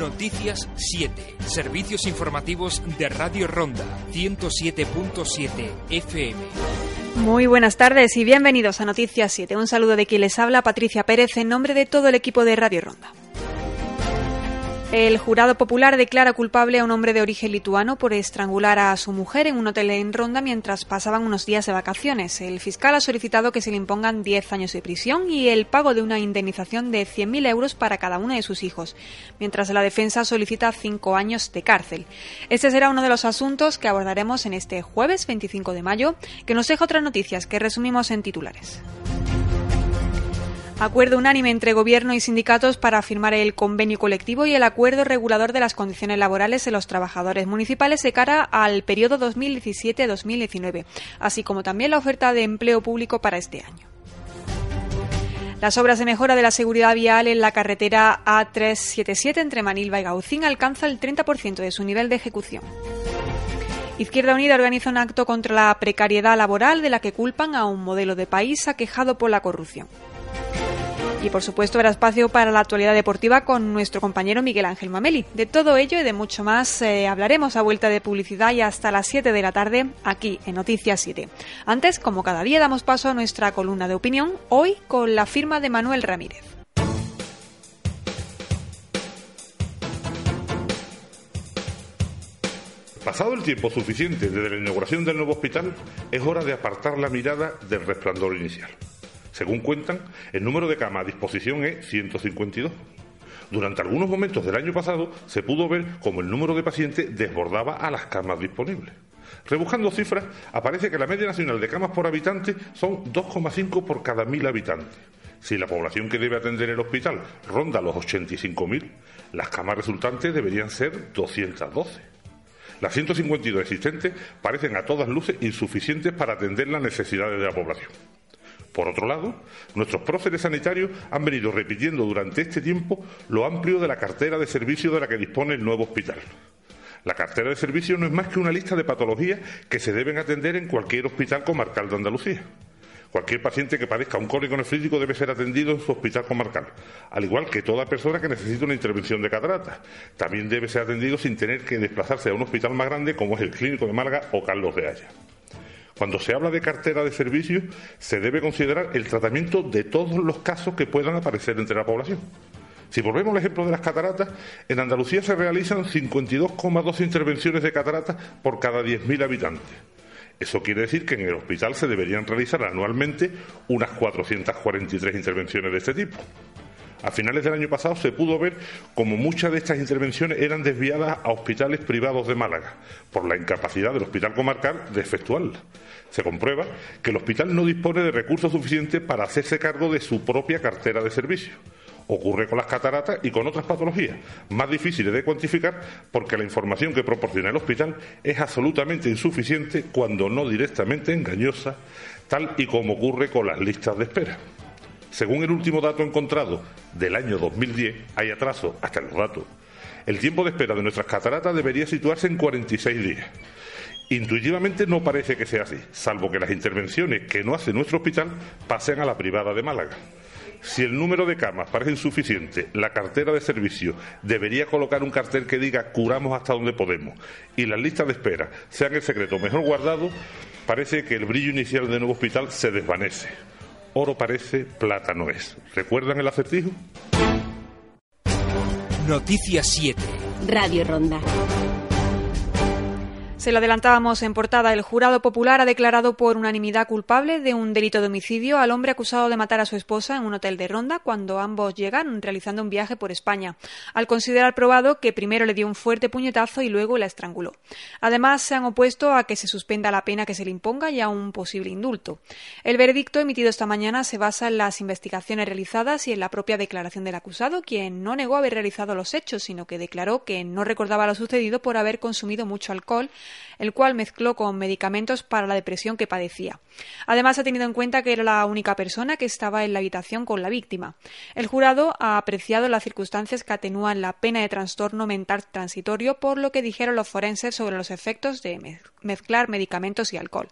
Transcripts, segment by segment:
Noticias 7. Servicios informativos de Radio Ronda 107.7 FM. Muy buenas tardes y bienvenidos a Noticias 7. Un saludo de quien les habla, Patricia Pérez, en nombre de todo el equipo de Radio Ronda. El jurado popular declara culpable a un hombre de origen lituano por estrangular a su mujer en un hotel en Ronda mientras pasaban unos días de vacaciones. El fiscal ha solicitado que se le impongan 10 años de prisión y el pago de una indemnización de 100.000 euros para cada uno de sus hijos, mientras la defensa solicita 5 años de cárcel. Este será uno de los asuntos que abordaremos en este jueves 25 de mayo, que nos deja otras noticias que resumimos en titulares. Acuerdo unánime entre Gobierno y sindicatos para firmar el convenio colectivo y el acuerdo regulador de las condiciones laborales de los trabajadores municipales de cara al periodo 2017-2019, así como también la oferta de empleo público para este año. Las obras de mejora de la seguridad vial en la carretera A377 entre Manilva y Gaucín alcanza el 30% de su nivel de ejecución. Izquierda Unida organiza un acto contra la precariedad laboral de la que culpan a un modelo de país aquejado por la corrupción. Y por supuesto habrá espacio para la actualidad deportiva con nuestro compañero Miguel Ángel Mameli. De todo ello y de mucho más eh, hablaremos a vuelta de publicidad y hasta las 7 de la tarde aquí en Noticias 7. Antes, como cada día, damos paso a nuestra columna de opinión, hoy con la firma de Manuel Ramírez. Pasado el tiempo suficiente desde la inauguración del nuevo hospital, es hora de apartar la mirada del resplandor inicial. Según cuentan, el número de camas a disposición es 152. Durante algunos momentos del año pasado se pudo ver como el número de pacientes desbordaba a las camas disponibles. Rebuscando cifras, aparece que la media nacional de camas por habitante son 2,5 por cada mil habitantes. Si la población que debe atender el hospital ronda los 85.000, las camas resultantes deberían ser 212. Las 152 existentes parecen a todas luces insuficientes para atender las necesidades de la población. Por otro lado, nuestros próceres sanitarios han venido repitiendo durante este tiempo lo amplio de la cartera de servicios de la que dispone el nuevo hospital. La cartera de servicios no es más que una lista de patologías que se deben atender en cualquier hospital comarcal de Andalucía. Cualquier paciente que padezca un cólico nefrítico debe ser atendido en su hospital comarcal, al igual que toda persona que necesite una intervención de catarata. También debe ser atendido sin tener que desplazarse a un hospital más grande como es el Clínico de Málaga o Carlos de Haya. Cuando se habla de cartera de servicios, se debe considerar el tratamiento de todos los casos que puedan aparecer entre la población. Si volvemos al ejemplo de las cataratas, en Andalucía se realizan 52,2 intervenciones de cataratas por cada 10.000 habitantes. Eso quiere decir que en el hospital se deberían realizar anualmente unas 443 intervenciones de este tipo. A finales del año pasado se pudo ver como muchas de estas intervenciones eran desviadas a hospitales privados de Málaga por la incapacidad del hospital comarcal de efectuarlas. Se comprueba que el hospital no dispone de recursos suficientes para hacerse cargo de su propia cartera de servicios. Ocurre con las cataratas y con otras patologías, más difíciles de cuantificar porque la información que proporciona el hospital es absolutamente insuficiente, cuando no directamente engañosa, tal y como ocurre con las listas de espera. Según el último dato encontrado del año 2010, hay atraso hasta los datos. El tiempo de espera de nuestras cataratas debería situarse en 46 días. Intuitivamente no parece que sea así, salvo que las intervenciones que no hace nuestro hospital pasen a la privada de Málaga. Si el número de camas parece insuficiente, la cartera de servicio debería colocar un cartel que diga curamos hasta donde podemos y las listas de espera sean el secreto mejor guardado, parece que el brillo inicial del nuevo hospital se desvanece. Oro parece, plata no es. ¿Recuerdan el acertijo? Noticias 7. Radio Ronda. Se lo adelantábamos en portada. El jurado popular ha declarado por unanimidad culpable de un delito de homicidio al hombre acusado de matar a su esposa en un hotel de Ronda cuando ambos llegan realizando un viaje por España, al considerar probado que primero le dio un fuerte puñetazo y luego la estranguló. Además, se han opuesto a que se suspenda la pena que se le imponga y a un posible indulto. El veredicto emitido esta mañana se basa en las investigaciones realizadas y en la propia declaración del acusado, quien no negó haber realizado los hechos, sino que declaró que no recordaba lo sucedido por haber consumido mucho alcohol el cual mezcló con medicamentos para la depresión que padecía. Además, ha tenido en cuenta que era la única persona que estaba en la habitación con la víctima. El jurado ha apreciado las circunstancias que atenúan la pena de trastorno mental transitorio, por lo que dijeron los forenses sobre los efectos de mezclar medicamentos y alcohol.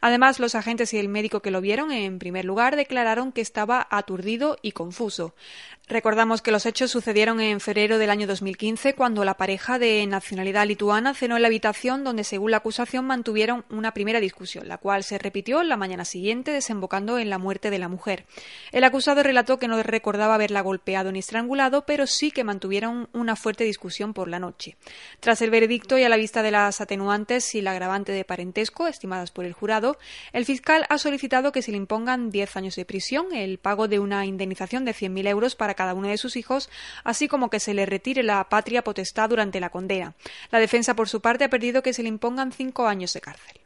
Además, los agentes y el médico que lo vieron, en primer lugar, declararon que estaba aturdido y confuso. Recordamos que los hechos sucedieron en febrero del año 2015, cuando la pareja de nacionalidad lituana cenó en la habitación donde, según la acusación, mantuvieron una primera discusión, la cual se repitió la mañana siguiente, desembocando en la muerte de la mujer. El acusado relató que no recordaba haberla golpeado ni estrangulado, pero sí que mantuvieron una fuerte discusión por la noche. Tras el veredicto y a la vista de las atenuantes y la de parentesco estimadas por el jurado, el fiscal ha solicitado que se le impongan 10 años de prisión, el pago de una indemnización de 100.000 euros para cada uno de sus hijos, así como que se le retire la patria potestad durante la condena. La defensa, por su parte, ha pedido que se le impongan cinco años de cárcel.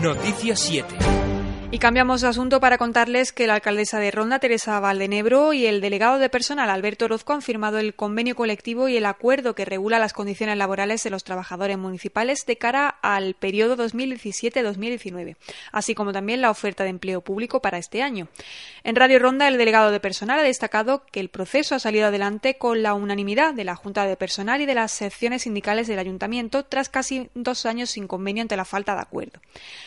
Noticias 7. Y cambiamos de asunto para contarles que la alcaldesa de Ronda, Teresa Valdenebro, y el delegado de personal, Alberto Orozco, han firmado el convenio colectivo y el acuerdo que regula las condiciones laborales de los trabajadores municipales de cara al periodo 2017-2019, así como también la oferta de empleo público para este año. En Radio Ronda, el delegado de personal ha destacado que el proceso ha salido adelante con la unanimidad de la Junta de Personal y de las secciones sindicales del Ayuntamiento tras casi dos años sin convenio ante la falta de acuerdo.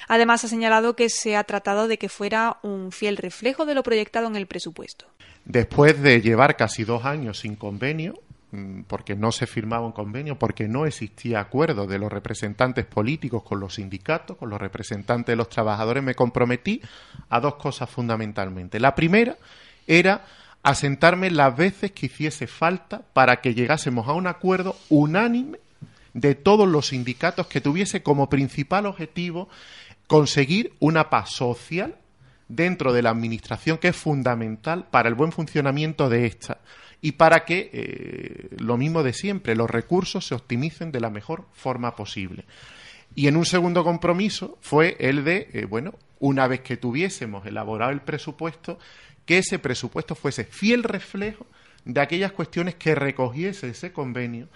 Además, ha señalado que se ha tratado de que fuera un fiel reflejo de lo proyectado en el presupuesto. Después de llevar casi dos años sin convenio, porque no se firmaba un convenio, porque no existía acuerdo de los representantes políticos con los sindicatos, con los representantes de los trabajadores, me comprometí a dos cosas fundamentalmente. La primera era asentarme las veces que hiciese falta para que llegásemos a un acuerdo unánime de todos los sindicatos que tuviese como principal objetivo conseguir una paz social dentro de la Administración que es fundamental para el buen funcionamiento de esta y para que, eh, lo mismo de siempre, los recursos se optimicen de la mejor forma posible. Y en un segundo compromiso fue el de, eh, bueno, una vez que tuviésemos elaborado el presupuesto, que ese presupuesto fuese fiel reflejo de aquellas cuestiones que recogiese ese convenio,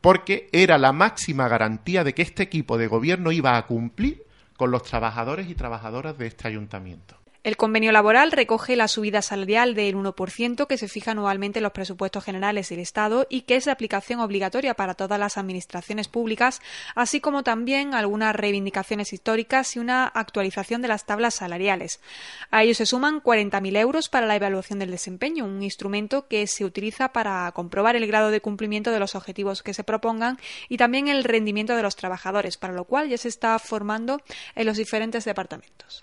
porque era la máxima garantía de que este equipo de gobierno iba a cumplir con los trabajadores y trabajadoras de este ayuntamiento. El convenio laboral recoge la subida salarial del 1% que se fija anualmente en los presupuestos generales del Estado y que es de aplicación obligatoria para todas las administraciones públicas, así como también algunas reivindicaciones históricas y una actualización de las tablas salariales. A ello se suman 40.000 euros para la evaluación del desempeño, un instrumento que se utiliza para comprobar el grado de cumplimiento de los objetivos que se propongan y también el rendimiento de los trabajadores, para lo cual ya se está formando en los diferentes departamentos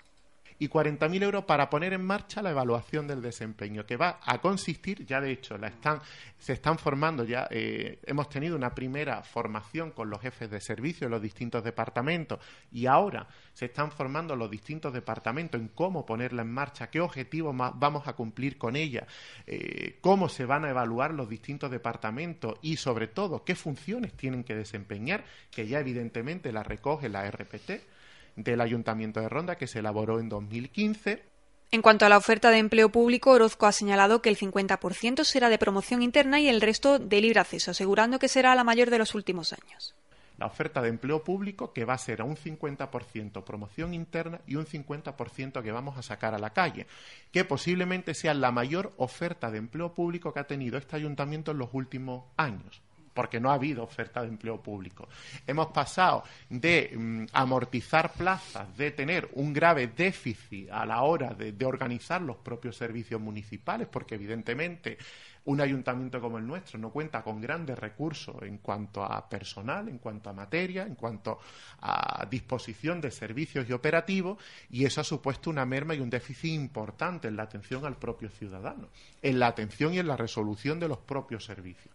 y 40.000 euros para poner en marcha la evaluación del desempeño, que va a consistir, ya de hecho, la están, se están formando, ya eh, hemos tenido una primera formación con los jefes de servicio de los distintos departamentos y ahora se están formando los distintos departamentos en cómo ponerla en marcha, qué objetivos vamos a cumplir con ella, eh, cómo se van a evaluar los distintos departamentos y sobre todo qué funciones tienen que desempeñar, que ya evidentemente la recoge la RPT del Ayuntamiento de Ronda que se elaboró en 2015. En cuanto a la oferta de empleo público, Orozco ha señalado que el 50% será de promoción interna y el resto de libre acceso, asegurando que será la mayor de los últimos años. La oferta de empleo público que va a ser a un 50% promoción interna y un 50% que vamos a sacar a la calle, que posiblemente sea la mayor oferta de empleo público que ha tenido este ayuntamiento en los últimos años porque no ha habido oferta de empleo público. Hemos pasado de mm, amortizar plazas, de tener un grave déficit a la hora de, organizar los propios servicios municipales, porque evidentemente un ayuntamiento como el nuestro no cuenta con grandes recursos en cuanto a personal, en cuanto a materia, en cuanto a disposición de servicios y operativos, y eso ha supuesto una merma y un déficit importante en la atención al propio ciudadano, en la atención y en la resolución de los propios servicios.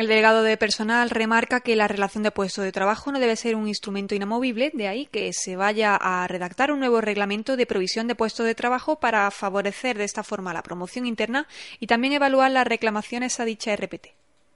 El delegado de personal remarca que la relación de puesto de trabajo no debe ser un instrumento inamovible, de ahí que se vaya a redactar un nuevo reglamento de provisión de puestos de trabajo para favorecer de esta forma la promoción interna y también evaluar las reclamaciones a dicha RPT.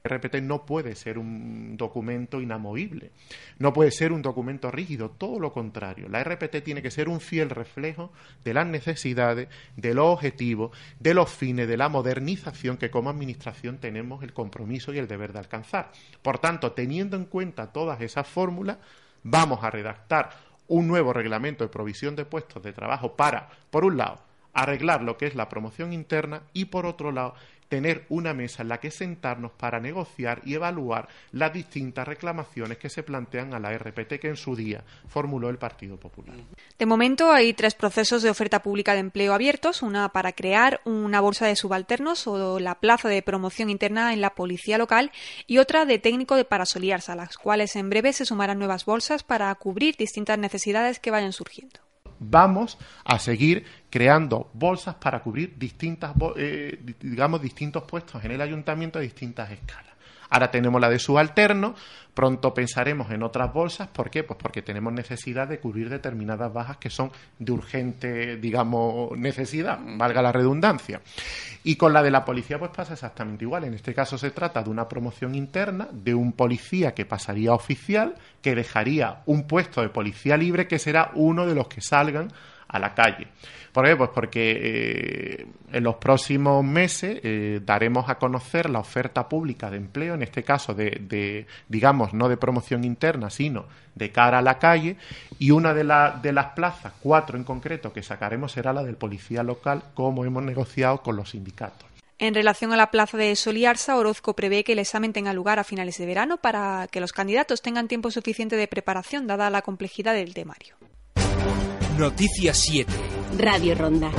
RPT no puede ser un documento inamovible, no puede ser un documento rígido, todo lo contrario. La RPT tiene que ser un fiel reflejo de las necesidades, de los objetivos, de los fines, de la modernización que como Administración tenemos el compromiso y el deber de alcanzar. Por tanto, teniendo en cuenta todas esas fórmulas, vamos a redactar un nuevo reglamento de provisión de puestos de trabajo para, por un lado, arreglar lo que es la promoción interna y, por otro lado, tener una mesa en la que sentarnos para negociar y evaluar las distintas reclamaciones que se plantean a la RPT que en su día formuló el Partido Popular. De momento hay tres procesos de oferta pública de empleo abiertos, una para crear una bolsa de subalternos o la plaza de promoción interna en la policía local y otra de técnico de parasoliarse, a las cuales en breve se sumarán nuevas bolsas para cubrir distintas necesidades que vayan surgiendo vamos a seguir creando bolsas para cubrir distintas, eh, digamos, distintos puestos en el ayuntamiento a distintas escalas. Ahora tenemos la de subalterno, pronto pensaremos en otras bolsas. ¿Por qué? Pues porque tenemos necesidad de cubrir determinadas bajas que son de urgente, digamos, necesidad, valga la redundancia. Y con la de la policía, pues pasa exactamente igual. En este caso se trata de una promoción interna de un policía que pasaría a oficial, que dejaría un puesto de policía libre, que será uno de los que salgan a la calle. ¿Por qué? Pues porque eh, en los próximos meses eh, daremos a conocer la oferta pública de empleo, en este caso de, digamos, no de promoción interna, sino de cara a la calle, y una de, de las plazas, cuatro en concreto, que sacaremos será la del policía local, como hemos negociado con los sindicatos. En relación a la plaza de Soliarsa, Orozco prevé que el examen tenga lugar a finales de verano para que los candidatos tengan tiempo suficiente de preparación, dada la complejidad del temario. Noticias 7. Radio Ronda.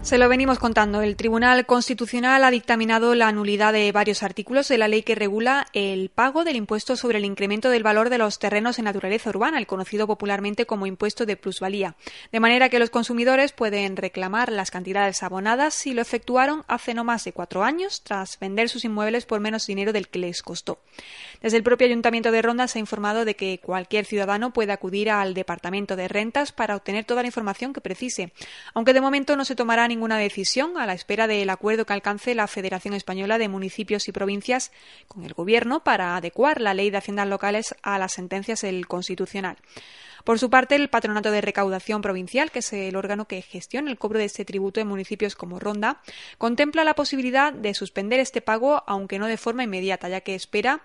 Se lo venimos contando. El Tribunal Constitucional ha dictaminado la nulidad de varios artículos de la ley que regula el pago del impuesto sobre el incremento del valor de los terrenos en naturaleza urbana, el conocido popularmente como impuesto de plusvalía. De manera que los consumidores pueden reclamar las cantidades abonadas si lo efectuaron hace no más de cuatro años tras vender sus inmuebles por menos dinero del que les costó. Desde el propio Ayuntamiento de Ronda se ha informado de que cualquier ciudadano puede acudir al Departamento de Rentas para obtener toda la información que precise, aunque de momento no se tomará ninguna decisión a la espera del acuerdo que alcance la Federación Española de Municipios y Provincias con el Gobierno para adecuar la Ley de Haciendas Locales a las sentencias del Constitucional. Por su parte, el Patronato de Recaudación Provincial, que es el órgano que gestiona el cobro de este tributo en municipios como Ronda, contempla la posibilidad de suspender este pago, aunque no de forma inmediata, ya que espera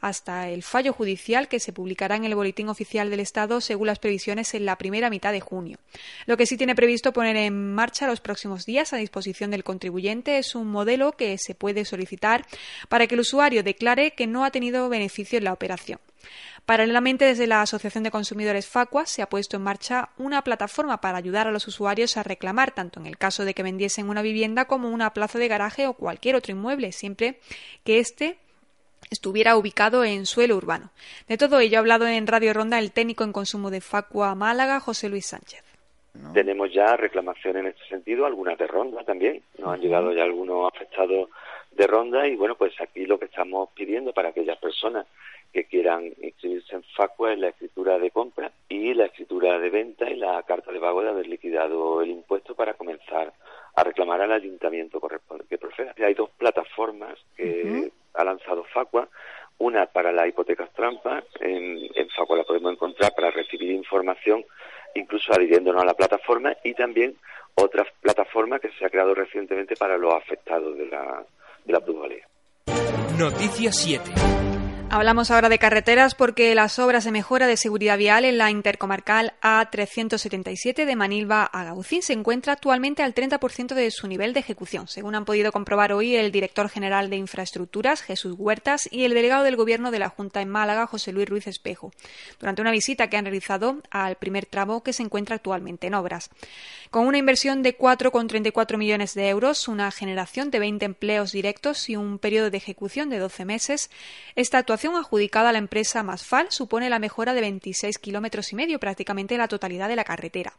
hasta el fallo judicial que se publicará en el Boletín Oficial del Estado según las previsiones en la primera mitad de junio. Lo que sí tiene previsto poner en marcha los próximos días a disposición del contribuyente es un modelo que se puede solicitar para que el usuario declare que no ha tenido beneficio en la operación. Paralelamente, desde la Asociación de Consumidores Facua se ha puesto en marcha una plataforma para ayudar a los usuarios a reclamar, tanto en el caso de que vendiesen una vivienda como una plaza de garaje o cualquier otro inmueble, siempre que éste estuviera ubicado en suelo urbano. De todo ello ha hablado en Radio Ronda el técnico en consumo de Facua Málaga, José Luis Sánchez. Tenemos ya reclamaciones en este sentido, algunas de Ronda también. Nos han llegado ya algunos afectados de Ronda y bueno, pues aquí lo que estamos pidiendo para aquellas personas que quieran inscribirse en Facua es la escritura de compra y la escritura de venta y la carta de pago de haber liquidado el impuesto para comenzar a reclamar al ayuntamiento que proceda. Hay dos plataformas que ha lanzado Facua, una para las hipotecas trampas, en, en Facua la podemos encontrar para recibir información, incluso adhiriéndonos a la plataforma, y también otra plataforma que se ha creado recientemente para los afectados de la, de la plusvalía. Noticia 7. Hablamos ahora de carreteras porque las obras de mejora de seguridad vial en la intercomarcal A377 de Manilva a Gaucín se encuentra actualmente al 30% de su nivel de ejecución, según han podido comprobar hoy el director general de Infraestructuras, Jesús Huertas, y el delegado del Gobierno de la Junta en Málaga, José Luis Ruiz Espejo, durante una visita que han realizado al primer tramo que se encuentra actualmente en obras. Con una inversión de 4,34 millones de euros, una generación de 20 empleos directos y un periodo de ejecución de 12 meses, esta actuación actuación adjudicada a la empresa Masfal supone la mejora de 26 kilómetros y medio, prácticamente la totalidad de la carretera.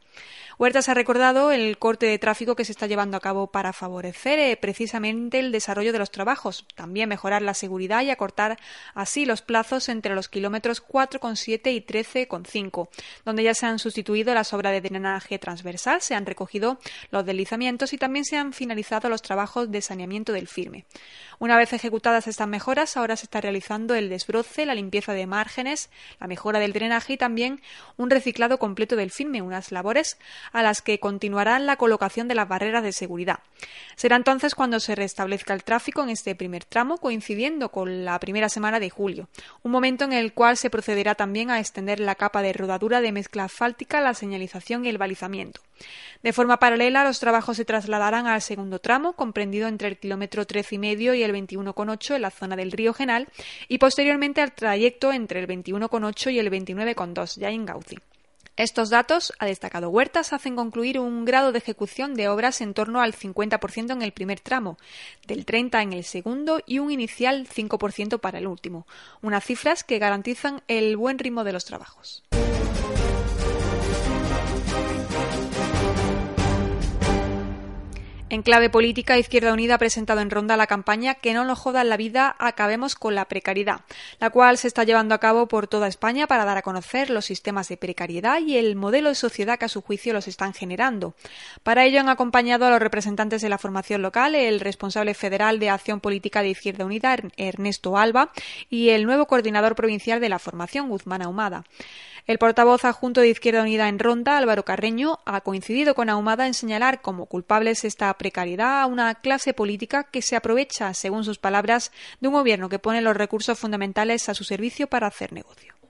Huertas ha recordado el corte de tráfico que se está llevando a cabo para favorecer eh, precisamente el desarrollo de los trabajos, también mejorar la seguridad y acortar así los plazos entre los kilómetros 4,7 y 13,5, donde ya se han sustituido las obras de drenaje transversal, se han recogido los deslizamientos y también se han finalizado los trabajos de saneamiento del firme. Una vez ejecutadas estas mejoras, ahora se está realizando el desbroce, la limpieza de márgenes, la mejora del drenaje y también un reciclado completo del firme, unas labores a las que continuará la colocación de las barreras de seguridad. Será entonces cuando se restablezca el tráfico en este primer tramo, coincidiendo con la primera semana de julio, un momento en el cual se procederá también a extender la capa de rodadura de mezcla asfáltica, la señalización y el balizamiento. De forma paralela, los trabajos se trasladarán al segundo tramo, comprendido entre el kilómetro 13 y medio y el 21,8 en la zona del río Genal, y posteriormente al trayecto entre el 21,8 y el 29,2 ya en Gauci. Estos datos, ha destacado Huertas, hacen concluir un grado de ejecución de obras en torno al 50% en el primer tramo, del 30% en el segundo y un inicial 5% para el último, unas cifras que garantizan el buen ritmo de los trabajos. En clave política, Izquierda Unida ha presentado en ronda la campaña Que no nos jodan la vida, acabemos con la precariedad, la cual se está llevando a cabo por toda España para dar a conocer los sistemas de precariedad y el modelo de sociedad que a su juicio los están generando. Para ello han acompañado a los representantes de la formación local, el responsable federal de Acción Política de Izquierda Unida, Ernesto Alba, y el nuevo coordinador provincial de la formación, Guzmán Ahumada. El portavoz adjunto de Izquierda Unida en Ronda, Álvaro Carreño, ha coincidido con Ahumada en señalar como culpables esta precariedad a una clase política que se aprovecha, según sus palabras, de un gobierno que pone los recursos fundamentales a su servicio para hacer negocio.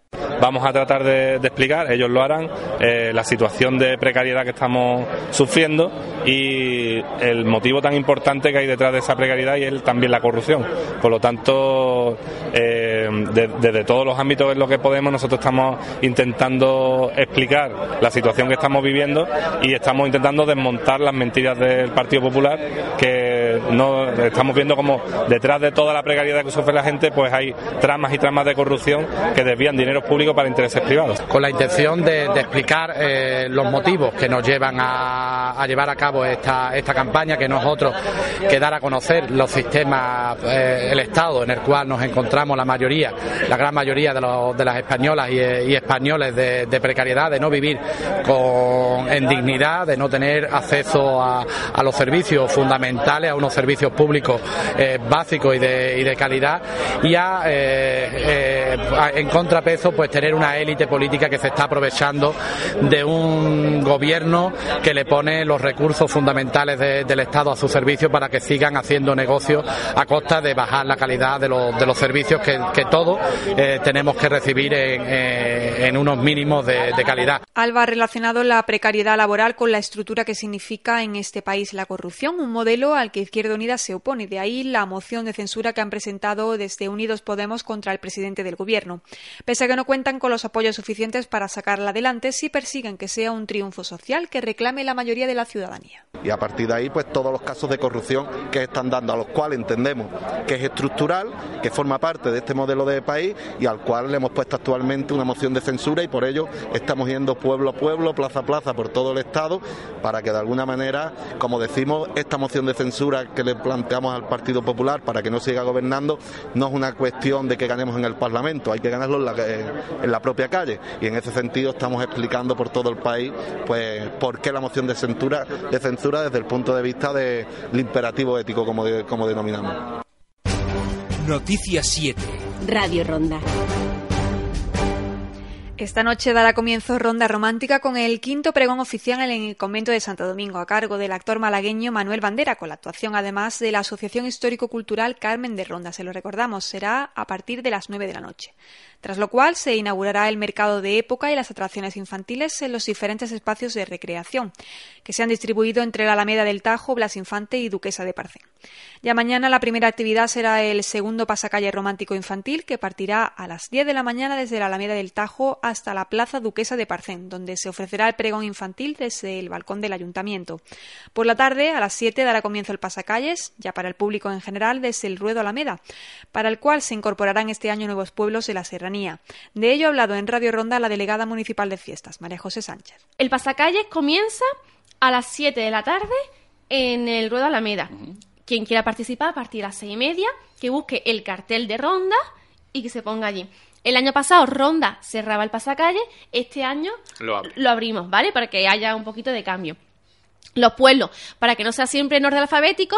Vamos a tratar de, explicar, ellos lo harán, eh, la situación de precariedad que estamos sufriendo y el motivo tan importante que hay detrás de esa precariedad y es también la corrupción. Por lo tanto, eh, desde todos los ámbitos en los que podemos, nosotros estamos intentando explicar la situación que estamos viviendo y estamos intentando desmontar las mentiras del Partido Popular que no estamos viendo como detrás de toda la precariedad que sufre la gente, pues hay tramas y tramas de corrupción que desvían dinero público para intereses privados. Con la intención de, explicar eh, los motivos que nos llevan a, llevar a cabo esta, campaña, que no es otro que dar a conocer los sistemas, eh, el Estado en el cual nos encontramos la mayoría, la gran mayoría de, las españolas y, españoles de, precariedad, de no vivir con, en dignidad, de no tener acceso a, los servicios fundamentales, a unos servicios públicos eh, básicos y de, y de calidad, y a, en contrapeso pues tener una élite política que se está aprovechando de un gobierno que le pone los recursos fundamentales del Estado a su servicio para que sigan haciendo negocios a costa de bajar la calidad de los, de los servicios que, todos eh, tenemos que recibir eh, en, unos mínimos de, de calidad. Alba ha relacionado la precariedad laboral con la estructura que significa en este país la corrupción, un modelo al que Izquierda Unida se opone. De ahí la moción de censura que han presentado desde Unidos Podemos contra el presidente del Gobierno. Pese a que no cuentan con los apoyos suficientes para sacarla adelante si persiguen que sea un triunfo social que reclame la mayoría de la ciudadanía. Y a partir de ahí, pues todos los casos de corrupción que están dando, a los cuales entendemos que es estructural, que forma parte de este modelo de país y al cual le hemos puesto actualmente una moción de censura y por ello estamos yendo pueblo a pueblo, plaza a plaza por todo el Estado para que de alguna manera, como decimos, esta moción de censura que le planteamos al Partido Popular para que no siga gobernando no es una cuestión de que ganemos en el Parlamento, hay que ganarlo en la, en la propia calle. Y en ese sentido estamos explicando por todo el país pues por qué la moción de censura, de censura desde el punto de vista del imperativo ético, como, como denominamos. Noticias 7. Radio Ronda. Esta noche dará comienzo Ronda Romántica con el quinto pregón oficial en el convento de Santo Domingo a cargo del actor malagueño Manuel Bandera, con la actuación además de la Asociación Histórico-Cultural Carmen de Ronda. Se lo recordamos, será a partir de las nueve de la noche tras lo cual se inaugurará el mercado de época y las atracciones infantiles en los diferentes espacios de recreación, que se han distribuido entre la Alameda del Tajo, Blas Infante y Duquesa de Parcén. Ya mañana la primera actividad será el segundo pasacalle romántico infantil, que partirá a las 10 de la mañana desde la Alameda del Tajo hasta la Plaza Duquesa de Parcén, donde se ofrecerá el pregón infantil desde el balcón del ayuntamiento. Por la tarde, a las 7, dará comienzo el pasacalles, ya para el público en general, desde el Ruedo Alameda, para el cual se incorporarán este año nuevos pueblos de la serranía. De ello ha hablado en Radio Ronda la delegada municipal de fiestas, María José Sánchez. El pasacalles comienza a las 7 de la tarde en el Ruedo Alameda. Quien quiera participar a partir de las seis y media, que busque el cartel de Ronda y que se ponga allí. El año pasado Ronda cerraba el pasacalle, este año lo, abrimos, ¿vale? Para que haya un poquito de cambio. Los pueblos, para que no sea siempre en orden alfabético,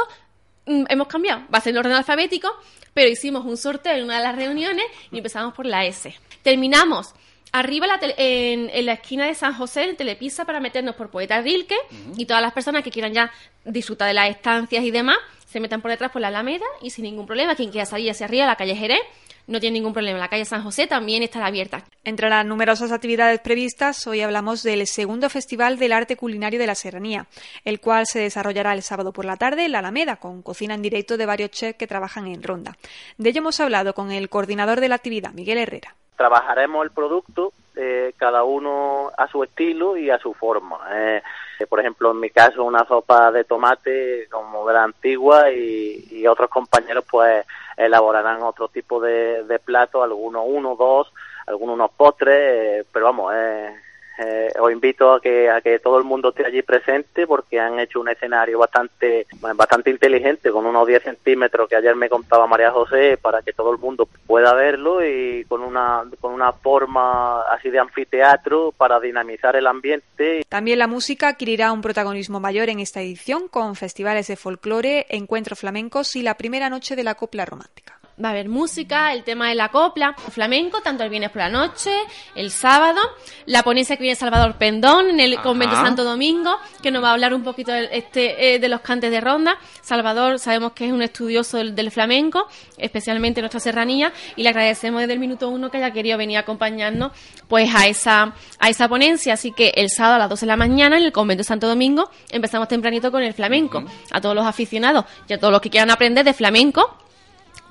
mm, hemos cambiado. Va a ser en orden alfabético, pero hicimos un sorteo en una de las reuniones y empezamos por la S. Terminamos arriba en, la esquina de San José, en Telepisa, para meternos por Poeta Rilke y todas las personas que quieran ya disfrutar de las estancias y demás, se metan por detrás por la Alameda y sin ningún problema. Quien quiera salir hacia arriba, a la calle Jerez, no tiene ningún problema. La calle San José también estará abierta. Entre las numerosas actividades previstas, hoy hablamos del segundo Festival del Arte Culinario de la Serranía, el cual se desarrollará el sábado por la tarde en la Alameda, con cocina en directo de varios chefs que trabajan en Ronda. De ello hemos hablado con el coordinador de la actividad, Miguel Herrera trabajaremos el producto eh, cada uno a su estilo y a su forma. Eh, por ejemplo, en mi caso, una sopa de tomate como de la antigua y, otros compañeros pues elaborarán otro tipo de, de platos, algunos uno, dos, algunos unos postres, eh, pero vamos, eh, eh, os invito a que, a que todo el mundo esté allí presente porque han hecho un escenario bastante, bastante inteligente con unos 10 centímetros que ayer me contaba María José para que todo el mundo pueda verlo y con una, con una forma así de anfiteatro para dinamizar el ambiente. También la música adquirirá un protagonismo mayor en esta edición con festivales de folclore, encuentros flamencos y la primera noche de la copla romántica va a haber música, el tema de la copla, flamenco, tanto el viernes por la noche, el sábado, la ponencia que viene Salvador Pendón en el convento Santo Domingo, que nos va a hablar un poquito de, este, eh, de los cantes de ronda. Salvador sabemos que es un estudioso del, flamenco, especialmente en nuestra serranía, y le agradecemos desde el minuto uno que haya querido venir a acompañarnos pues a esa, a esa ponencia. Así que el sábado a las 12 de la mañana en el convento Santo Domingo empezamos tempranito con el flamenco. A todos los aficionados y a todos los que quieran aprender de flamenco,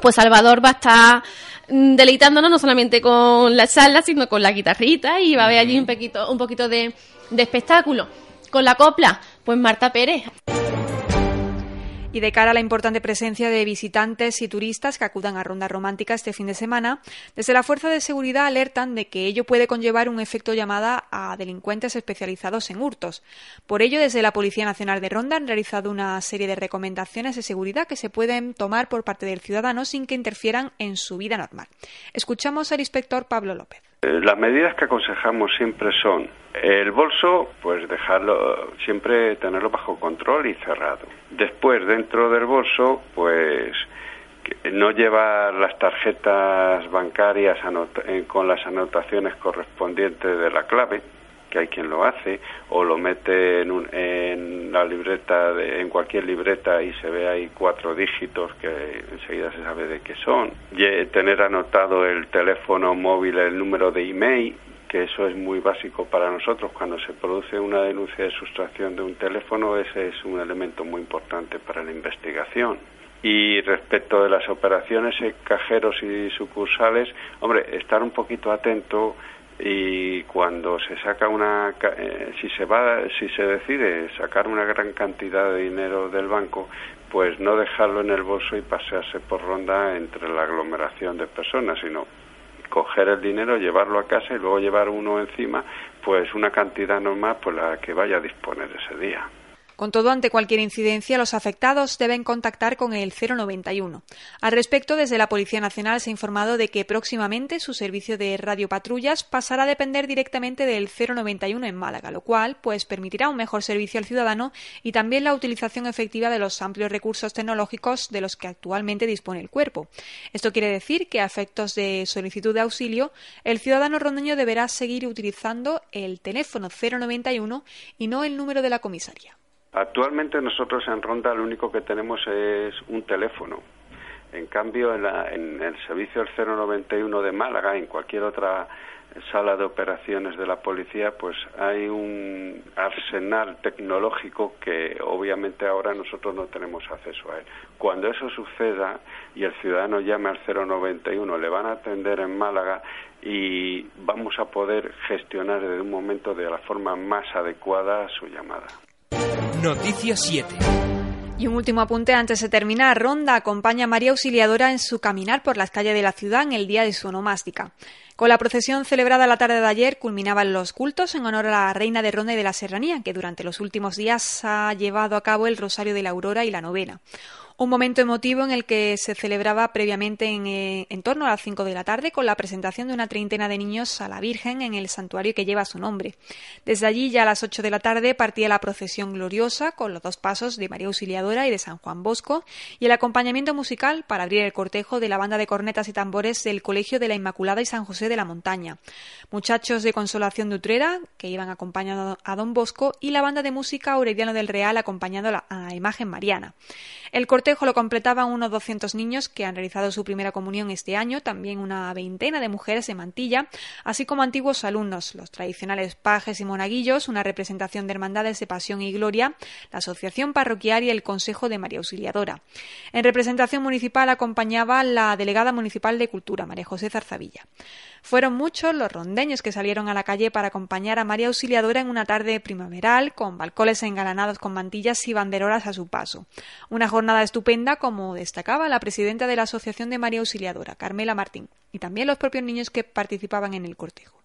pues Salvador va a estar mm, deleitándonos no solamente con la charla, sino con la guitarrita y va a haber allí un poquito, un poquito de, de espectáculo. Con la copla, pues Marta Pérez y de cara a la importante presencia de visitantes y turistas que acudan a Ronda Romántica este fin de semana, desde la Fuerza de Seguridad alertan de que ello puede conllevar un efecto llamada a delincuentes especializados en hurtos. Por ello, desde la Policía Nacional de Ronda han realizado una serie de recomendaciones de seguridad que se pueden tomar por parte del ciudadano sin que interfieran en su vida normal. Escuchamos al inspector Pablo López. Eh, las medidas que aconsejamos siempre son el bolso, pues dejarlo, siempre tenerlo bajo control y cerrado. Después, dentro del bolso, pues no llevar las tarjetas bancarias eh, con las anotaciones correspondientes de la clave, que hay quien lo hace, o lo mete en, en la libreta, en cualquier libreta y se ve ahí cuatro dígitos que enseguida se sabe de qué son. Y tener anotado el teléfono móvil, el número de email, que eso es muy básico para nosotros. Cuando se produce una denuncia de sustracción de un teléfono, ese es un elemento muy importante para la investigación. Y respecto de las operaciones en cajeros y sucursales, hombre, estar un poquito atento y cuando se saca una eh, si se va si se decide sacar una gran cantidad de dinero del banco pues no dejarlo en el bolso y pasearse por ronda entre la aglomeración de personas sino coger el dinero llevarlo a casa y luego llevar uno encima pues una cantidad normal por la que vaya a disponer ese día con todo, ante cualquier incidencia, los afectados deben contactar con el 091. Al respecto, desde la Policía Nacional se ha informado de que próximamente su servicio de radiopatrullas pasará a depender directamente del 091 en Málaga, lo cual pues permitirá un mejor servicio al ciudadano y también la utilización efectiva de los amplios recursos tecnológicos de los que actualmente dispone el cuerpo. Esto quiere decir que a efectos de solicitud de auxilio, el ciudadano rondeño deberá seguir utilizando el teléfono 091 y no el número de la comisaría. Actualmente nosotros en Ronda lo único que tenemos es un teléfono. En cambio, en, en el servicio del 091 de Málaga, en cualquier otra sala de operaciones de la policía, pues hay un arsenal tecnológico que obviamente ahora nosotros no tenemos acceso a él. Cuando eso suceda y el ciudadano llame al 091, le van a atender en Málaga y vamos a poder gestionar desde un momento de la forma más adecuada su llamada. Noticia 7. Y un último apunte antes de terminar. Ronda acompaña a María Auxiliadora en su caminar por las calles de la ciudad en el día de su onomástica. Con la procesión celebrada la tarde de ayer culminaban los cultos en honor a la reina de Ronda y de la Serranía, que durante los últimos días ha llevado a cabo el Rosario de la Aurora y la Novena un momento emotivo en el que se celebraba previamente en, eh, torno a las 5 de la tarde con la presentación de una treintena de niños a la Virgen en el santuario que lleva su nombre. Desde allí ya a las 8 de la tarde partía la procesión gloriosa con los dos pasos de María Auxiliadora y de San Juan Bosco y el acompañamiento musical para abrir el cortejo de la banda de cornetas y tambores del Colegio de la Inmaculada y San José de la Montaña. Muchachos de Consolación de Utrera que iban acompañando a Don Bosco y la banda de música Aureliano del Real acompañando a la imagen mariana. El cortejo lo completaban unos 200 niños que han realizado su primera comunión este año, también una veintena de mujeres en mantilla, así como antiguos alumnos, los tradicionales pajes y monaguillos, una representación de hermandades de pasión y gloria, la asociación parroquial y el Consejo de María Auxiliadora. En representación municipal acompañaba la delegada municipal de Cultura, María José Zarzavilla. Fueron muchos los rondeños que salieron a la calle para acompañar a María Auxiliadora en una tarde primaveral, con balcones engalanados con mantillas y banderolas a su paso. Una jornada estupenda, como destacaba la presidenta de la Asociación de María Auxiliadora, Carmela Martín, y también los propios niños que participaban en el cortejo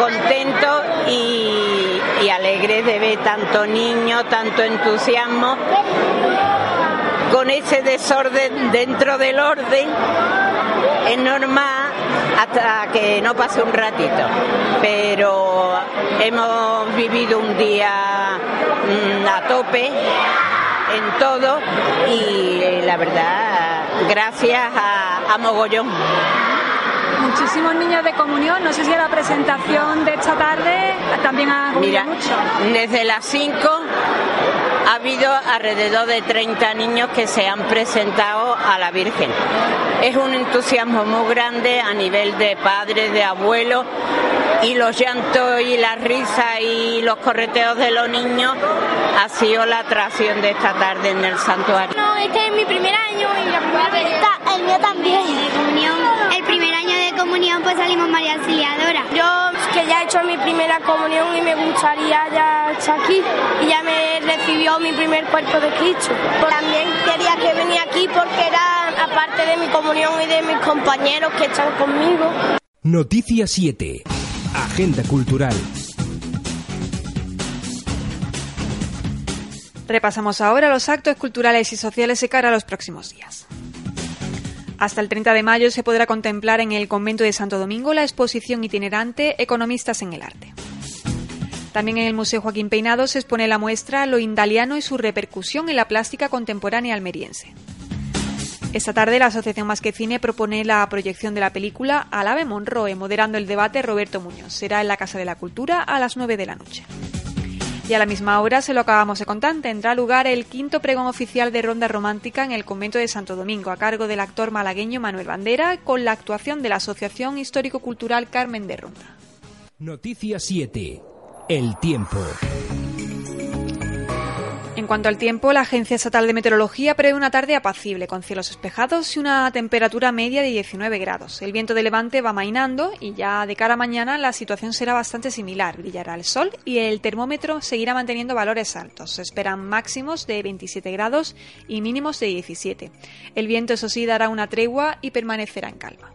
contento y, alegre de ver tanto niño, tanto entusiasmo, con ese desorden dentro del orden, es normal hasta que no pase un ratito. Pero hemos vivido un día mm, a tope en todo y la verdad, gracias a, Mogollón muchísimos niños de comunión. No sé si la presentación de esta tarde también ha Mira, mucho. Desde las 5 ha habido alrededor de 30 niños que se han presentado a la Virgen. Es un entusiasmo muy grande a nivel de padres, de abuelos y los llantos y las risas y los correteos de los niños ha sido la atracción de esta tarde en el santuario. No, este es mi primer año y la primera vez. el mío también. El primer año de comunión pues salimos María Auxiliadora. Yo que ya he hecho mi primera comunión y me gustaría ya estar aquí y ya me recibió mi primer cuerpo de Cristo. También quería que venía aquí porque era aparte de mi comunión y de mis compañeros que están conmigo. Noticia 7. Agenda Cultural. Repasamos ahora los actos culturales y sociales de cara a los próximos días. Hasta el 30 de mayo se podrá contemplar en el convento de Santo Domingo la exposición itinerante Economistas en el Arte. También en el Museo Joaquín Peinado se expone la muestra Lo Indaliano y su repercusión en la plástica contemporánea almeriense. Esta tarde la Asociación Más que Cine propone la proyección de la película Alave Monroe, moderando el debate Roberto Muñoz. Será en la Casa de la Cultura a las 9 de la noche. Y a la misma hora, se lo acabamos de contar, tendrá lugar el quinto pregón oficial de Ronda Romántica en el convento de Santo Domingo, a cargo del actor malagueño Manuel Bandera, con la actuación de la Asociación Histórico-Cultural Carmen de Ronda. Noticia 7. El tiempo. En cuanto al tiempo, la Agencia Estatal de Meteorología prevé una tarde apacible, con cielos despejados y una temperatura media de 19 grados. El viento de levante va mainando y ya de cara a mañana la situación será bastante similar. Brillará el sol y el termómetro seguirá manteniendo valores altos. Se esperan máximos de 27 grados y mínimos de 17. El viento, eso sí, dará una tregua y permanecerá en calma.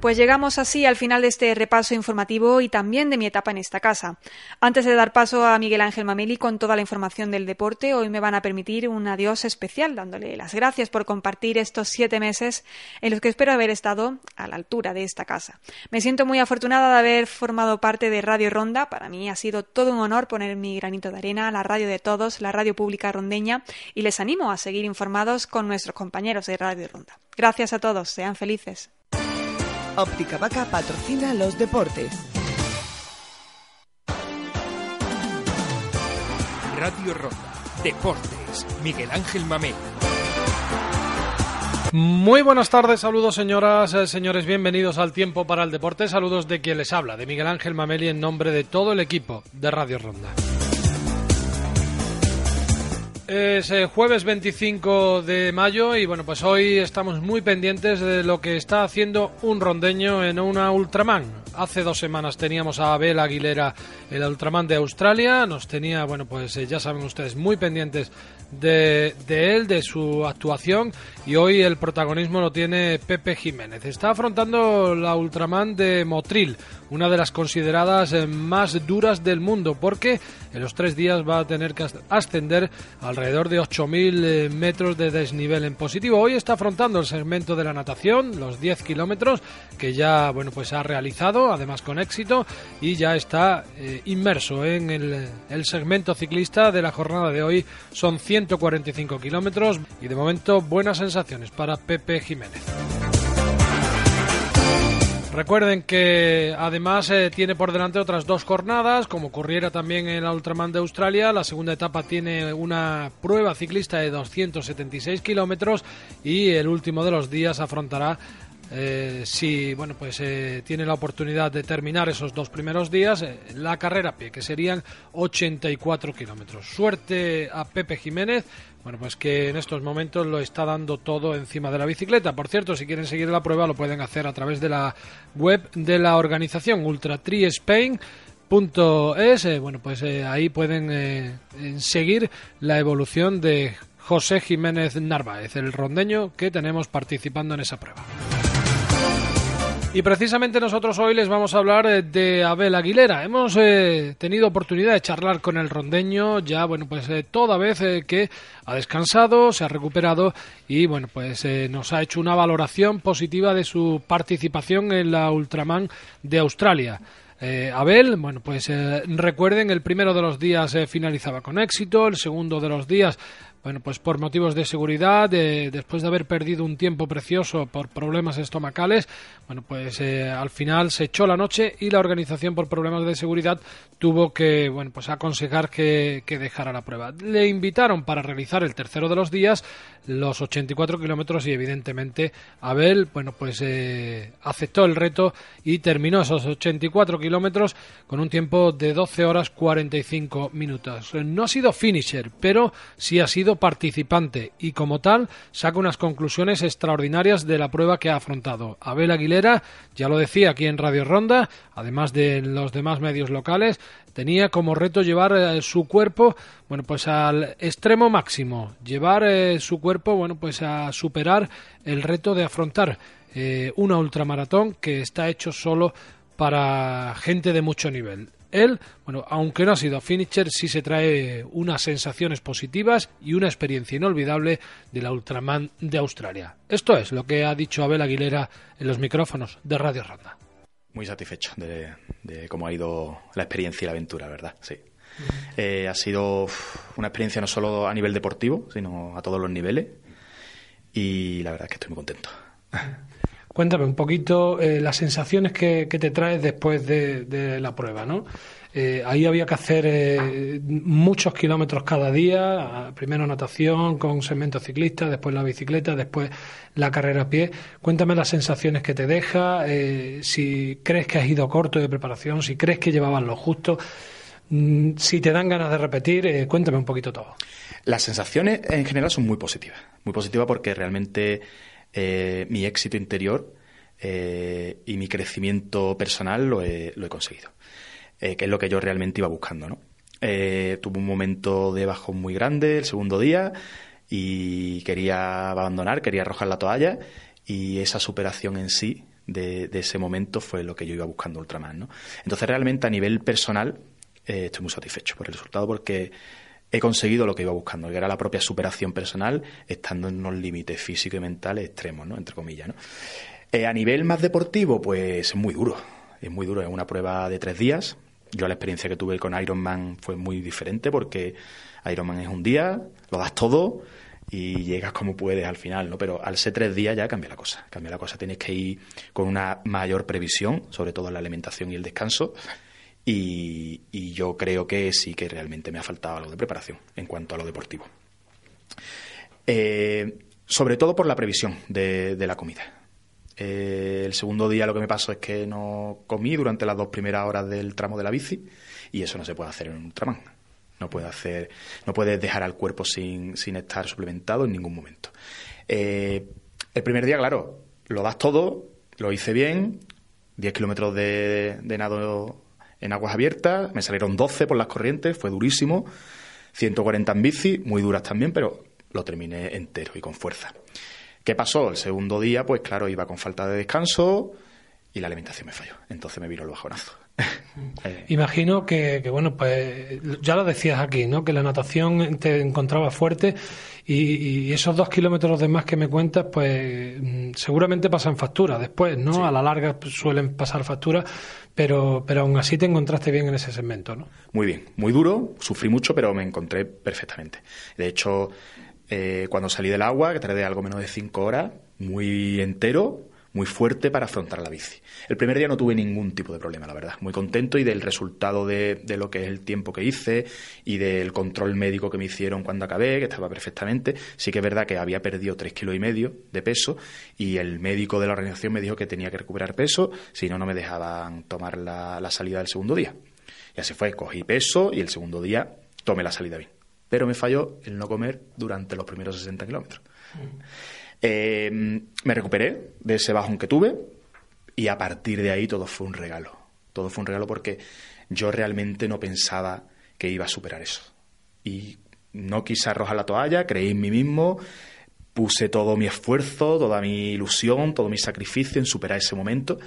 Pues llegamos así al final de este repaso informativo y también de mi etapa en esta casa. Antes de dar paso a Miguel Ángel Mameli con toda la información del deporte, hoy me van a permitir un adiós especial dándole las gracias por compartir estos siete meses en los que espero haber estado a la altura de esta casa. Me siento muy afortunada de haber formado parte de Radio Ronda. Para mí ha sido todo un honor poner mi granito de arena a la radio de todos, la radio pública rondeña, y les animo a seguir informados con nuestros compañeros de Radio Ronda. Gracias a todos, sean felices. Óptica Vaca patrocina los deportes. Radio Ronda. Deportes. Miguel Ángel Mamé. Muy buenas tardes, saludos señoras, eh, señores, bienvenidos al Tiempo para el Deporte, saludos de quien les habla, de Miguel Ángel Mameli en nombre de todo el equipo de Radio Ronda. Es eh, jueves 25 de mayo y bueno, pues hoy estamos muy pendientes de lo que está haciendo un rondeño en una Ultraman. Hace dos semanas teníamos a Abel Aguilera, el Ultraman de Australia. Nos tenía, bueno, pues eh, ya saben ustedes, muy pendientes de, de, él, de su actuación y hoy el protagonismo lo tiene Pepe Jiménez. Está afrontando la Ultraman de Motril, una de las consideradas eh, más duras del mundo porque en los tres días va a tener que ascender alrededor de 8.000 eh, metros de desnivel en positivo. Hoy está afrontando el segmento de la natación, los 10 kilómetros que ya bueno pues ha realizado, además con éxito y ya está eh, inmerso en el, el segmento ciclista de la jornada de hoy. Son 145 kilómetros y de momento buenas sensaciones para Pepe Jiménez. Recuerden que además eh, tiene por delante otras dos jornadas, como ocurriera también en la Ultraman de Australia. La segunda etapa tiene una prueba ciclista de 276 kilómetros y el último de los días afrontará eh, si bueno pues eh, tiene la oportunidad de terminar esos dos primeros días eh, la carrera a pie que serían 84 kilómetros suerte a Pepe Jiménez bueno, pues que en estos momentos lo está dando todo encima de la bicicleta. Por cierto, si quieren seguir la prueba lo pueden hacer a través de la web de la organización Ultra bueno, pues ahí pueden seguir la evolución de José Jiménez Narváez, el rondeño que tenemos participando en esa prueba. Y precisamente nosotros hoy les vamos a hablar eh, de Abel Aguilera. Hemos eh, tenido oportunidad de charlar con el rondeño ya, bueno, pues eh, toda vez que ha descansado, se ha recuperado y, bueno, pues nos ha hecho una valoración positiva de su participación en la Ultraman de Australia. Abel, bueno, pues recuerden, el primero de los días finalizaba con éxito, el segundo de los días bueno, pues por motivos de seguridad, después de haber perdido un tiempo precioso por problemas estomacales, bueno, pues eh, al final se echó la noche y la organización por problemas de seguridad tuvo que, bueno, pues aconsejar que, que dejara la prueba. Le invitaron para realizar el tercero de los días, los 84 kilómetros y evidentemente Abel, bueno, pues eh, aceptó el reto y terminó esos 84 kilómetros con un tiempo de 12 horas 45 minutos. No ha sido finisher, pero sí ha sido participante y como tal saca unas conclusiones extraordinarias de la prueba que ha afrontado. Abel Aguilera, ya lo decía aquí en Radio Ronda, además de los demás medios locales, tenía como reto llevar eh, su cuerpo, bueno, pues al extremo máximo, llevar eh, su cuerpo, bueno, pues a superar el reto de afrontar eh, una ultramaratón que está hecho solo para gente de mucho nivel. Él, bueno, aunque no ha sido finisher, sí se trae unas sensaciones positivas y una experiencia inolvidable de la Ultraman de Australia. Esto es lo que ha dicho Abel Aguilera en los micrófonos de Radio Ronda. Muy satisfecho de, cómo ha ido la experiencia y la aventura, ¿verdad? Sí. Eh, ha sido una experiencia no solo a nivel deportivo, sino a todos los niveles. Y la verdad es que estoy muy contento. Cuéntame un poquito eh, las sensaciones que, te traes después de, la prueba, ¿no? Eh, ahí había que hacer eh, muchos kilómetros cada día, primero natación con segmento ciclista, después la bicicleta, después la carrera a pie. Cuéntame las sensaciones que te deja, si crees que has ido corto de preparación, si crees que llevabas lo justo, mm, si te dan ganas de repetir, cuéntame un poquito todo. Las sensaciones en general son muy positivas, muy positivas porque realmente eh, mi éxito interior eh, y mi crecimiento personal lo he, lo he conseguido, eh, que es lo que yo realmente iba buscando. ¿no? tuve un momento de bajón muy grande el segundo día y quería abandonar, quería arrojar la toalla y esa superación en sí de, de, ese momento fue lo que yo iba buscando Ultraman. ¿no? Entonces realmente a nivel personal estoy muy satisfecho por el resultado porque he conseguido lo que iba buscando, que era la propia superación personal, estando en unos límites físicos y mentales extremos, ¿no? Entre comillas, ¿no? Eh, a nivel más deportivo, pues es muy duro. Es muy duro. Es una prueba de tres días. Yo la experiencia que tuve con Ironman fue muy diferente porque Ironman es un día, lo das todo y llegas como puedes al final, ¿no? Pero al ser tres días ya cambia la cosa. Cambia la cosa. Tienes que ir con una mayor previsión, sobre todo en la alimentación y el descanso y, yo creo que sí que realmente me ha faltado algo de preparación en cuanto a lo deportivo. Eh, sobre todo por la previsión de, la comida. Eh, el segundo día lo que me pasó es que no comí durante las dos primeras horas del tramo de la bici y eso no se puede hacer en un Ultraman. No puede hacer, no puedes dejar al cuerpo sin, estar suplementado en ningún momento. Eh, el primer día, claro, lo das todo, lo hice bien, 10 kilómetros de, de nado en aguas abiertas, me salieron 12 por las corrientes, fue durísimo, 140 en bici, muy duras también, pero lo terminé entero y con fuerza. ¿Qué pasó? El segundo día, pues claro, iba con falta de descanso y la alimentación me falló. Entonces me vino el bajonazo. Eh. Imagino que, bueno, pues ya lo decías aquí, ¿no? Que la natación te encontraba fuerte y, esos dos kilómetros de más que me cuentas, pues mm, seguramente pasan factura después, ¿no? A la larga suelen pasar factura, pero, pero aún así te encontraste bien en ese segmento, ¿no? Muy bien, muy duro, sufrí mucho, pero me encontré perfectamente. De hecho, eh, cuando salí del agua, que tardé algo menos de cinco horas, muy entero, muy fuerte para afrontar la bici. El primer día no tuve ningún tipo de problema, la verdad. Muy contento y del resultado de, lo que es el tiempo que hice y del control médico que me hicieron cuando acabé, que estaba perfectamente. Sí que es verdad que había perdido tres kilos y medio de peso y el médico de la organización me dijo que tenía que recuperar peso, si no, no me dejaban tomar la, salida del segundo día. Y así fue, cogí peso y el segundo día tomé la salida bien. Pero me falló el no comer durante los primeros 60 kilómetros. Mm. Eh, me recuperé de ese bajón que tuve y a partir de ahí todo fue un regalo. Todo fue un regalo porque yo realmente no pensaba que iba a superar eso. Y no quise arrojar la toalla, creí en mí mismo, puse todo mi esfuerzo, toda mi ilusión, todo mi sacrificio en superar ese momento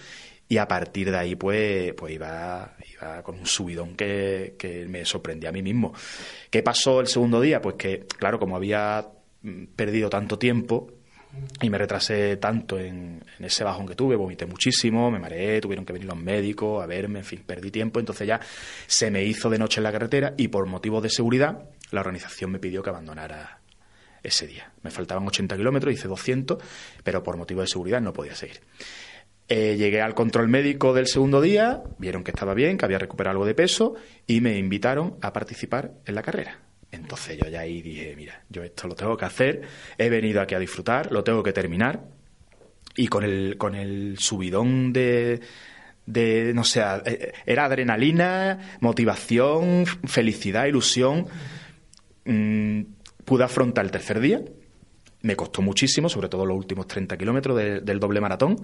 y a partir de ahí pues, pues iba, iba con un subidón que, que me sorprendía a mí mismo. ¿Qué pasó el segundo día? Pues que, claro, como había mm, perdido tanto tiempo, y me retrasé tanto en, ese bajón que tuve, vomité muchísimo, me mareé, tuvieron que venir los médicos a verme, en fin, perdí tiempo, entonces ya se me hizo de noche en la carretera y por motivos de seguridad la organización me pidió que abandonara ese día. Me faltaban 80 kilómetros, hice 200, pero por motivos de seguridad no podía seguir. Eh, llegué al control médico del segundo día, vieron que estaba bien, que había recuperado algo de peso y me invitaron a participar en la carrera. Entonces yo ya ahí dije, mira, yo esto lo tengo que hacer, he venido aquí a disfrutar, lo tengo que terminar. Y con el, con el subidón de, de, no sé, eh, era adrenalina, motivación, felicidad, ilusión. Mm, pude afrontar el tercer día. Me costó muchísimo, sobre todo los últimos 30 kilómetros del doble maratón,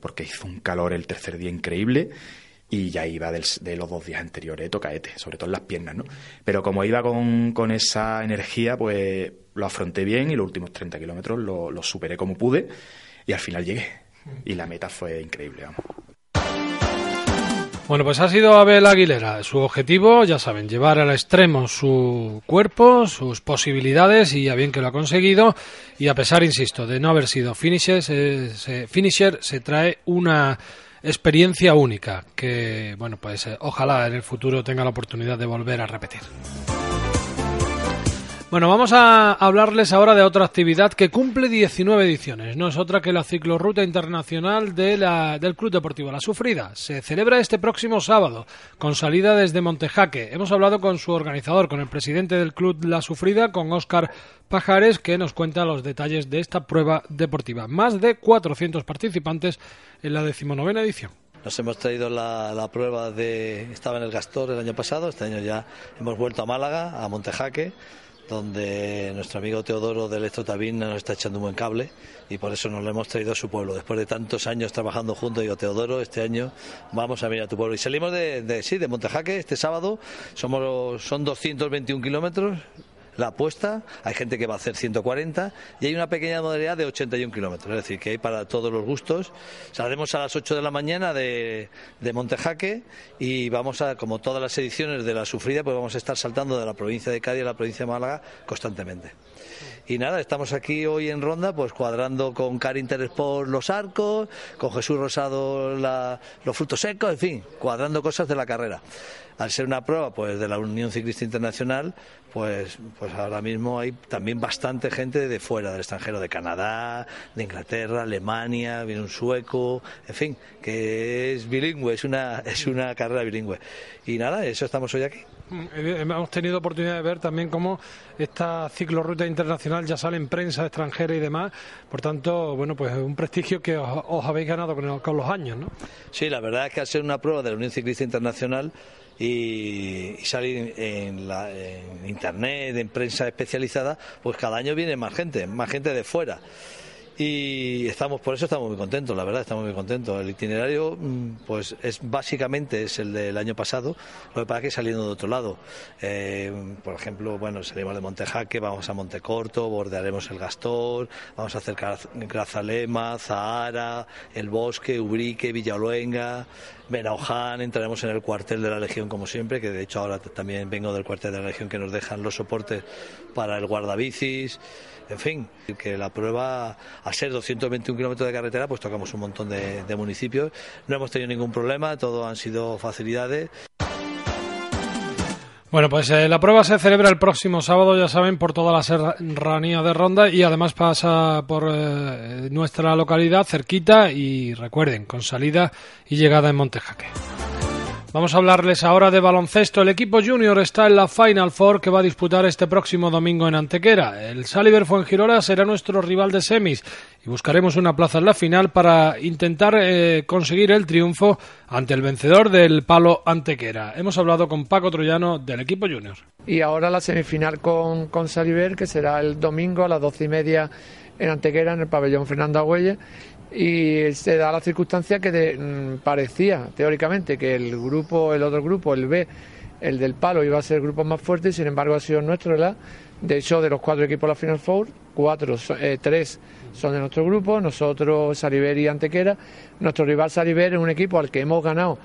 porque hizo un calor el tercer día increíble y ya iba de los dos días anteriores, tocaete, sobre todo en las piernas, ¿no? Pero como iba con, con esa energía, pues lo afronté bien y los últimos 30 kilómetros lo, superé como pude y al final llegué. Y la meta fue increíble, vamos. Bueno, pues ha sido Abel Aguilera. Su objetivo, ya saben, llevar al extremo su cuerpo, sus posibilidades y a bien que lo ha conseguido. Y a pesar, insisto, de no haber sido finisher, finisher, se trae una experiencia única que, bueno, pues eh, ojalá en el futuro tenga la oportunidad de volver a repetir. Bueno, vamos a hablarles ahora de otra actividad que cumple 19 ediciones. No es otra que la ciclorruta internacional de la, del Club Deportivo La Sufrida. Se celebra este próximo sábado con salida desde Montejaque. Hemos hablado con su organizador, con el presidente del Club La Sufrida, con Óscar Pajares, que nos cuenta los detalles de esta prueba deportiva. Más de 400 participantes en la decimonovena edición. Nos hemos traído la, prueba de... Estaba en el Gastor el año pasado, este año ya hemos vuelto a Málaga, a Montejaque donde nuestro amigo Teodoro de Electrotabín nos está echando un buen cable y por eso nos lo hemos traído a su pueblo. Después de tantos años trabajando juntos, digo, Teodoro, este año vamos a venir a tu pueblo. Y salimos de, de sí, de Montejaque este sábado, somos, son 221 kilómetros, la apuesta, hay gente que va a hacer 140 y hay una pequeña modalidad de 81 kilómetros, es decir, que hay para todos los gustos. Saldremos a las 8 de la mañana de, Montejaque y vamos a, como todas las ediciones de la sufrida, pues vamos a estar saltando de la provincia de Cádiz a la provincia de Málaga constantemente. Y nada, estamos aquí hoy en Ronda, pues cuadrando con Karin por los arcos, con Jesús Rosado los frutos secos, en fin, cuadrando cosas de la carrera al ser una prueba pues de la Unión Ciclista Internacional, pues, pues ahora mismo hay también bastante gente de fuera, del extranjero, de Canadá, de Inglaterra, Alemania, viene un sueco, en fin, que es bilingüe, es una, es una carrera bilingüe. Y nada, eso estamos hoy aquí. Mm, hemos tenido oportunidad de ver también cómo esta ciclorruta internacional ya sale en prensa extranjera y demás. Por tanto, bueno, pues un prestigio que os, habéis ganado con, los años, ¿no? Sí, la verdad es que al ser una prueba de la Unión Ciclista Internacional y, salir en, en internet, en prensa especializada, pues cada año viene más gente, más gente de fuera y estamos por eso estamos muy contentos la verdad estamos muy contentos. El itinerario mm, pues es básicamente es el del año pasado lo que pasa que saliendo de otro lado. Eh, por ejemplo bueno salimos de Montejaque vamos a Montecorto bordearemos el Gastor vamos a hacer Grazalema Zahara el Bosque Ubrique Villaluenga Benaoján entraremos en el cuartel de la Legión como siempre que de hecho ahora también vengo del cuartel de la Legión que nos dejan los soportes para el guardabicis en fin, que la prueba, a ser 221 kilómetros de carretera, pues tocamos un montón de, municipios. No hemos tenido ningún problema, todo han sido facilidades. Bueno, pues eh, la prueba se celebra el próximo sábado, ya saben, por toda la serranía de Ronda y además pasa por eh, nuestra localidad cerquita y recuerden, con salida y llegada en Montejaque. Vamos a hablarles ahora de baloncesto. El equipo junior está en la Final Four que va a disputar este próximo domingo en Antequera. El Saliver Fuengirola será nuestro rival de semis y buscaremos una plaza en la final para intentar eh, conseguir el triunfo ante el vencedor del Palo Antequera. Hemos hablado con Paco Troyano del equipo junior. Y ahora la semifinal con, con Saliver que será el domingo a las doce y media en Antequera en el pabellón Fernando Agüelle y se da la circunstancia que mm, parecía teóricamente que el grupo, el otro grupo, el B, el del palo iba a ser el grupo más fuerte, sin embargo ha sido nuestro. De hecho, de los cuatro equipos de la Final Four, cuatro, eh, tres son de nuestro grupo, nosotros, Saliver y Antequera. Nuestro rival Saliver es un equipo al que hemos ganado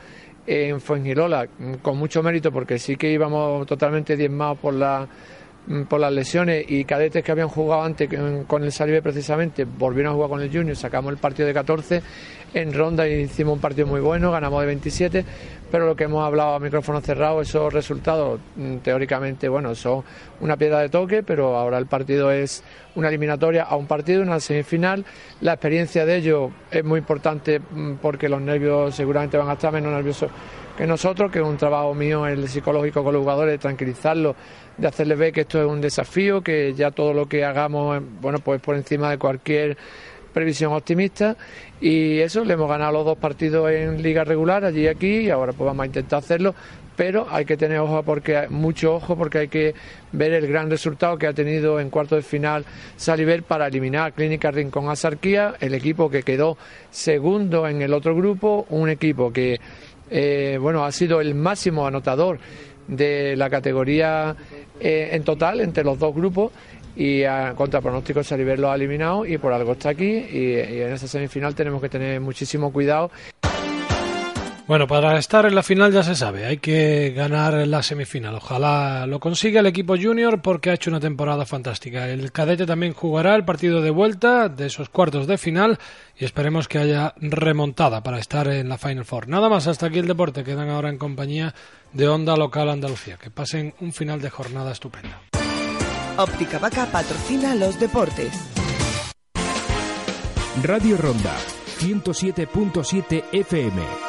en Fuengirola mm, con mucho mérito porque sí que íbamos totalmente diezmados por la por las lesiones y cadetes que habían jugado antes con el Salive precisamente volvieron a jugar con el Junior, sacamos el partido de 14 en ronda y hicimos un partido muy bueno, ganamos de 27, pero lo que hemos hablado a micrófono cerrado, esos resultados mm, teóricamente, bueno, son una piedra de toque, pero ahora el partido es una eliminatoria a un partido, una semifinal. La experiencia de ellos es muy importante mm, porque los nervios seguramente van a estar menos nerviosos que nosotros, que es un trabajo mío el psicológico con los jugadores, de tranquilizarlos de hacerles ver que esto es un desafío, que ya todo lo que hagamos, bueno, pues por encima de cualquier previsión optimista. Y eso, le hemos ganado los dos partidos en liga regular allí y aquí y ahora pues vamos a intentar hacerlo. Pero hay que tener ojo porque mucho ojo porque hay que ver el gran resultado que ha tenido en cuarto de final Saliver para eliminar a Clínica Rincón Azarquía, el equipo que quedó segundo en el otro grupo, un equipo que eh, bueno ha sido el máximo anotador de la categoría eh, en total entre los dos grupos y a, contra pronóstico Saliver lo ha eliminado y por algo está aquí y, y en esa semifinal tenemos que tener muchísimo cuidado. Bueno, para estar en la final ya se sabe, hay que ganar la semifinal. Ojalá lo consiga el equipo junior porque ha hecho una temporada fantástica. El cadete también jugará el partido de vuelta de esos cuartos de final y esperemos que haya remontada para estar en la Final Four. Nada más, hasta aquí el deporte. Quedan ahora en compañía de Onda Local Andalucía. Que pasen un final de jornada estupendo. Óptica Vaca patrocina los deportes. Radio Ronda 107.7 FM.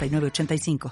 85